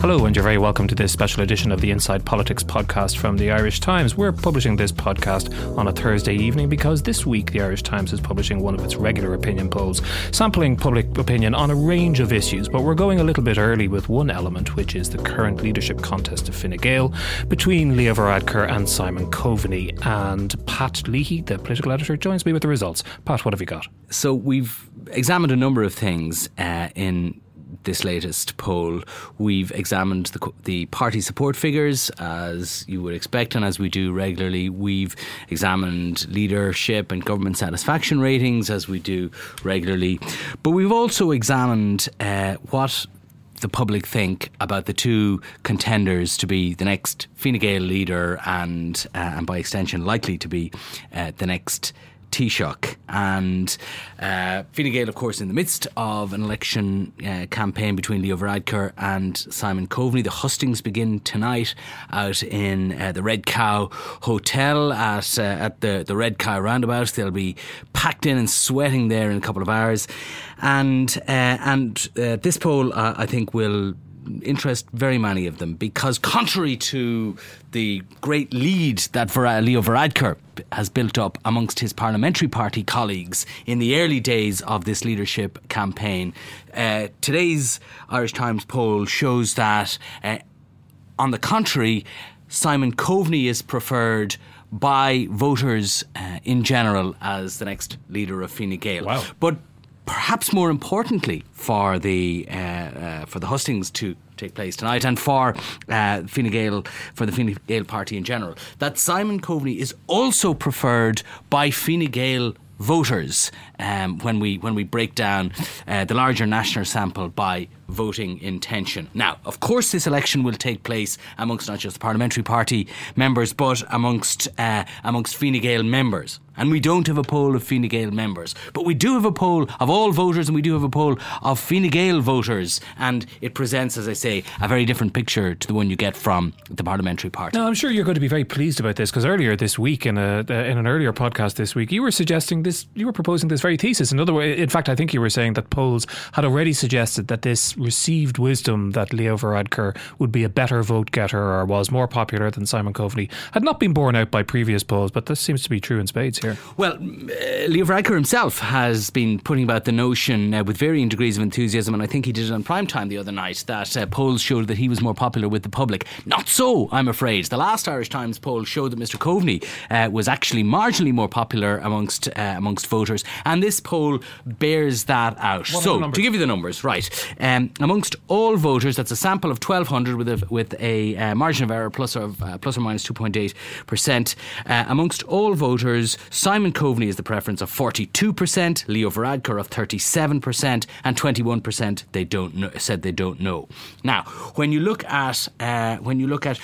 Hello, and you're very welcome to this special edition of the Inside Politics podcast from the Irish Times. We're publishing this podcast on a Thursday evening because this week the Irish Times is publishing one of its regular opinion polls, sampling public opinion on a range of issues. But we're going a little bit early with one element, which is the current leadership contest of Fine Gael between Leo Varadkar and Simon Coveney. And Pat Leahy, the political editor, joins me with the results. Pat, what have you got? So we've examined a number of things uh, in this latest poll, we've examined the, the party support figures as you would expect, and as we do regularly. We've examined leadership and government satisfaction ratings as we do regularly. But we've also examined uh, what the public think about the two contenders to be the next Fine Gael leader and, uh, and by extension, likely to be uh, the next Taoiseach. And uh, Fine Gael, of course, in the midst of an election uh, campaign between Leo Varadkar and Simon Coveney. The hustings begin tonight out in uh, the Red Cow Hotel at, uh, at the, the Red Cow roundabout. They'll be packed in and sweating there in a couple of hours. And, uh, and uh, this poll, I think, will interest very many of them because, contrary to the great lead that Leo Varadkar has built up amongst his parliamentary party colleagues in the early days of this leadership campaign, uh, today's Irish Times poll shows that, uh, on the contrary, Simon Coveney is preferred by voters uh, in general as the next leader of Fine Gael. Wow. But perhaps more importantly for the uh, uh, for the hustings to take place tonight and for uh, Fine Gael for the Fine Gael party in general that Simon Coveney is also preferred by Fine Gael voters um, when we when we break down uh, the larger national sample by voting intention. Now, of course, this election will take place amongst not just the parliamentary party members, but amongst uh, amongst Fine Gael members. And we don't have a poll of Fine Gael members, but we do have a poll of all voters, and we do have a poll of Fine Gael voters. And it presents, as I say, a very different picture to the one you get from the parliamentary party. Now, I'm sure you're going to be very pleased about this because earlier this week, in a in an earlier podcast this week, you were suggesting this, you were proposing this very thesis. In other way, in fact, I think you were saying that polls had already suggested that this received wisdom that Leo Varadkar would be a better vote getter or was more popular than Simon Coveney had not been borne out by previous polls, but this seems to be true in spades here. Well, uh, Leo Varadkar himself has been putting about the notion uh, with varying degrees of enthusiasm, and I think he did it on prime time the other night, that uh, polls showed that he was more popular with the public. Not so, I'm afraid. The last Irish Times poll showed that Mr. Coveney uh, was actually marginally more popular amongst uh, amongst voters, and this poll bears that out. What so, to give you the numbers, right, um, amongst all voters, that's a sample of 1,200 with a, with a uh, margin of error plus or, uh, plus or minus 2.8%. Uh, amongst all voters, Simon Coveney is the preference of 42%, Leo Varadkar of 37%, and 21% they don't know, said they don't know. Now, when you look at uh, when you look at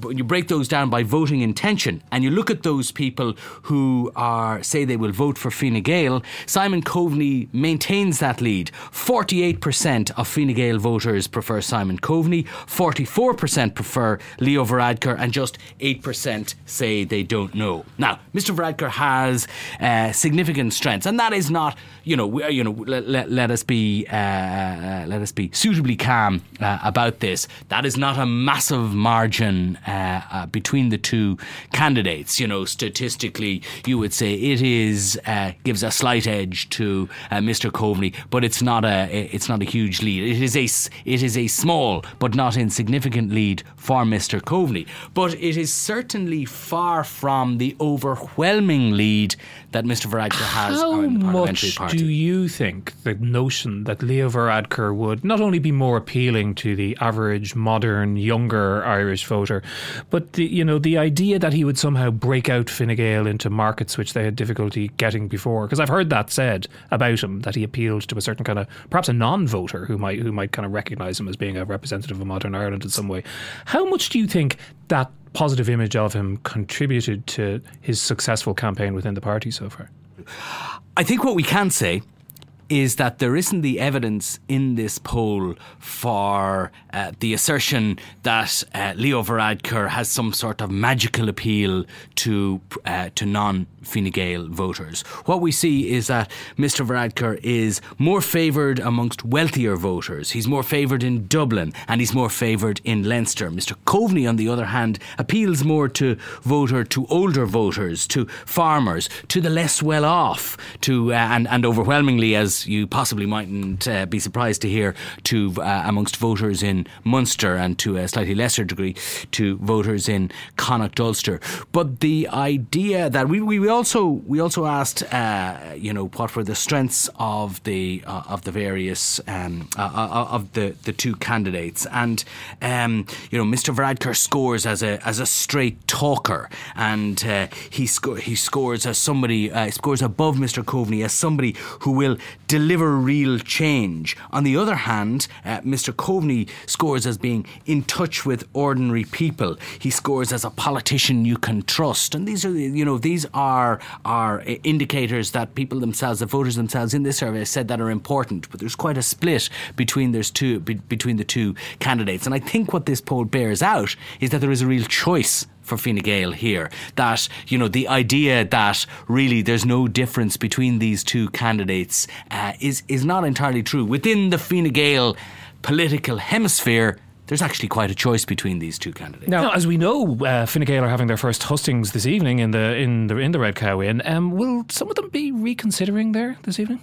when you break those down by voting intention, and you look at those people who are say they will vote for Fine Gael, Simon Coveney maintains that lead. 48% of Fine Gael voters prefer Simon Coveney, 44% prefer Leo Varadkar, and just 8% say they don't know. Now, Mr. Varadkar has uh, significant strengths, and that is not, you know, you know, let, let, let us be, uh, uh, let us be suitably calm uh, about this. That is not a massive margin uh, uh, between the two candidates. You know, statistically, you would say it is gives a slight edge to Mr. Coveney, but it's not a it's not a huge lead. It is a it is a small but not insignificant lead for Mr. Coveney, but it is certainly far from the overwhelming lead that Mr. Varadkar has How in the parliamentary much party. do you think the notion that Leo Varadkar would not only be more appealing to the average, modern, younger Irish voter, but the you know the idea that he would somehow break out Fine Gael into markets which they had difficulty getting before? Because I've heard that said about him that he appealed to a certain kind of perhaps a non-voter who might who might kind of recognise him as being a representative of modern Ireland in some way. How much do you think that positive image of him contributed to his successful campaign within the party so far? I think what we can say is that there isn't the evidence in this poll for uh, the assertion that uh, Leo Varadkar has some sort of magical appeal to uh, to non Fine Gael voters. What we see is that Mr. Varadkar is more favoured amongst wealthier voters. He's more favoured in Dublin and he's more favoured in Leinster. Mr. Coveney, on the other hand, appeals more to voter to older voters, to farmers, to the less well off, to uh, and and overwhelmingly, as you possibly mightn't uh, be surprised to hear, to uh, amongst voters in Munster and to a slightly lesser degree to voters in Connacht Ulster. But the idea that we, we also we also asked, uh, you know, what were the strengths of the uh, of the various um, uh, uh, of the, the two candidates, and um, you know, Mr. Varadkar scores as a as a straight talker, and he sco- he scores as somebody scores above Mr. Coveney as somebody who will deliver real change. On the other hand, uh, Mr. Coveney scores as being in touch with ordinary people. He scores as a politician you can trust, and these are you know these are are indicators that people themselves, the voters themselves in this survey said that are important. But there's quite a split between there's two be, between the two candidates, and I think what this poll bears out is that there is a real choice for Fine Gael here. That, you know, the idea that really there's no difference between these two candidates uh, is, is not entirely true. Within the Fine Gael political hemisphere, there's actually quite a choice between these two candidates. Now, as we know, uh, Fine Gael are having their first hustings this evening in the in the in the Red Cow Inn. Um, will some of them be reconsidering there this evening?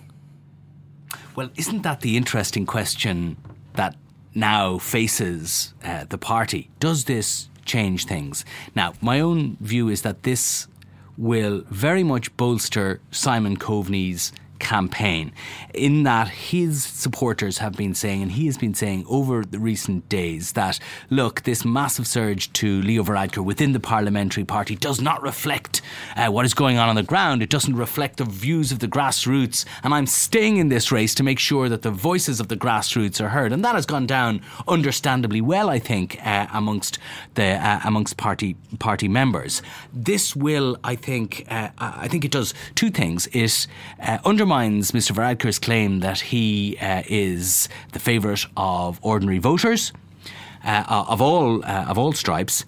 Well, isn't that the interesting question that now faces uh, the party? Does this change things? Now, my own view is that this will very much bolster Simon Coveney's campaign. In that his supporters have been saying and he has been saying over the recent days that look this massive surge to Leo Varadkar within the parliamentary party does not reflect uh, what is going on on the ground. It doesn't reflect the views of the grassroots. And I'm staying in this race to make sure that the voices of the grassroots are heard. And that has gone down understandably well I think uh, amongst the uh, amongst party party members. This will I think uh, I think it does two things. It undermines undermines Mr. Varadkar's claim that he uh, is the favourite of ordinary voters uh, of all uh, of all stripes.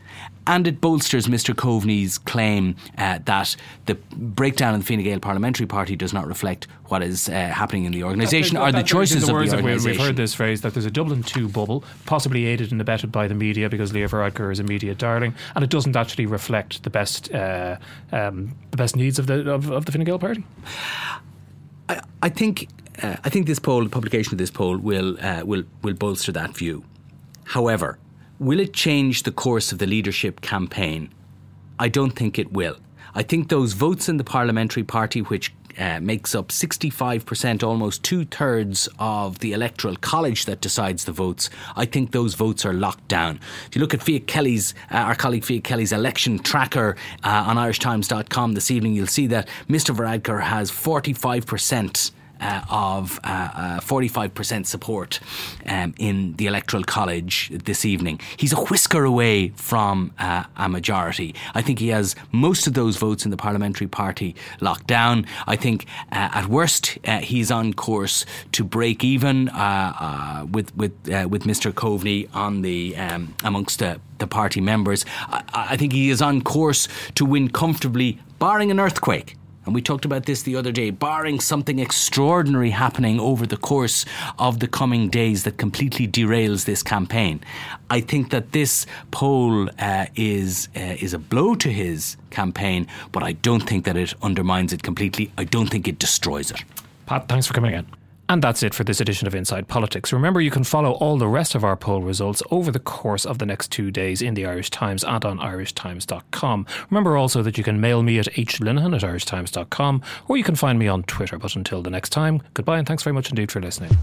And it bolsters Mr. Coveney's claim uh, that the breakdown in the Fine Gael Parliamentary Party does not reflect what is uh, happening in the organisation or the choices the of the organisation. organisation. We've heard this phrase that there's a Dublin 2 bubble, possibly aided and abetted by the media because Leo Varadkar is a media darling, and it doesn't actually reflect the best uh, um, the best needs of the of, of the Fine Gael Party. I, I think uh, I think this poll, the publication of this poll, will uh, will will bolster that view. However, will it change the course of the leadership campaign? I don't think it will. I think those votes in the parliamentary party, which uh, makes up 65%, almost two thirds of the electoral college that decides the votes, I think those votes are locked down. If you look at Fiach Kelly's, uh, our colleague Fiach Kelly's election tracker uh, on irishtimes.com this evening, you'll see that Mr. Varadkar has 45% uh, of uh, uh, 45% support um, in the Electoral College this evening. He's a whisker away from uh, a majority. I think he has most of those votes in the Parliamentary Party locked down. I think uh, at worst uh, he's on course to break even with with with Mr. Coveney on the um, amongst the the party members. I, I think he is on course to win comfortably, barring an earthquake and we talked about this the other day, barring something extraordinary happening over the course of the coming days that completely derails this campaign. I think that this poll uh, is uh, is a blow to his campaign, but I don't think that it undermines it completely. I don't think it destroys it. Pat, thanks for coming again. And that's it for this edition of Inside Politics. Remember, you can follow all the rest of our poll results over the course of the next two days in the Irish Times and on irishtimes.com. Remember also that you can mail me at hlinehan at irishtimes.com or you can find me on Twitter. But until the next time, goodbye and thanks very much indeed for listening.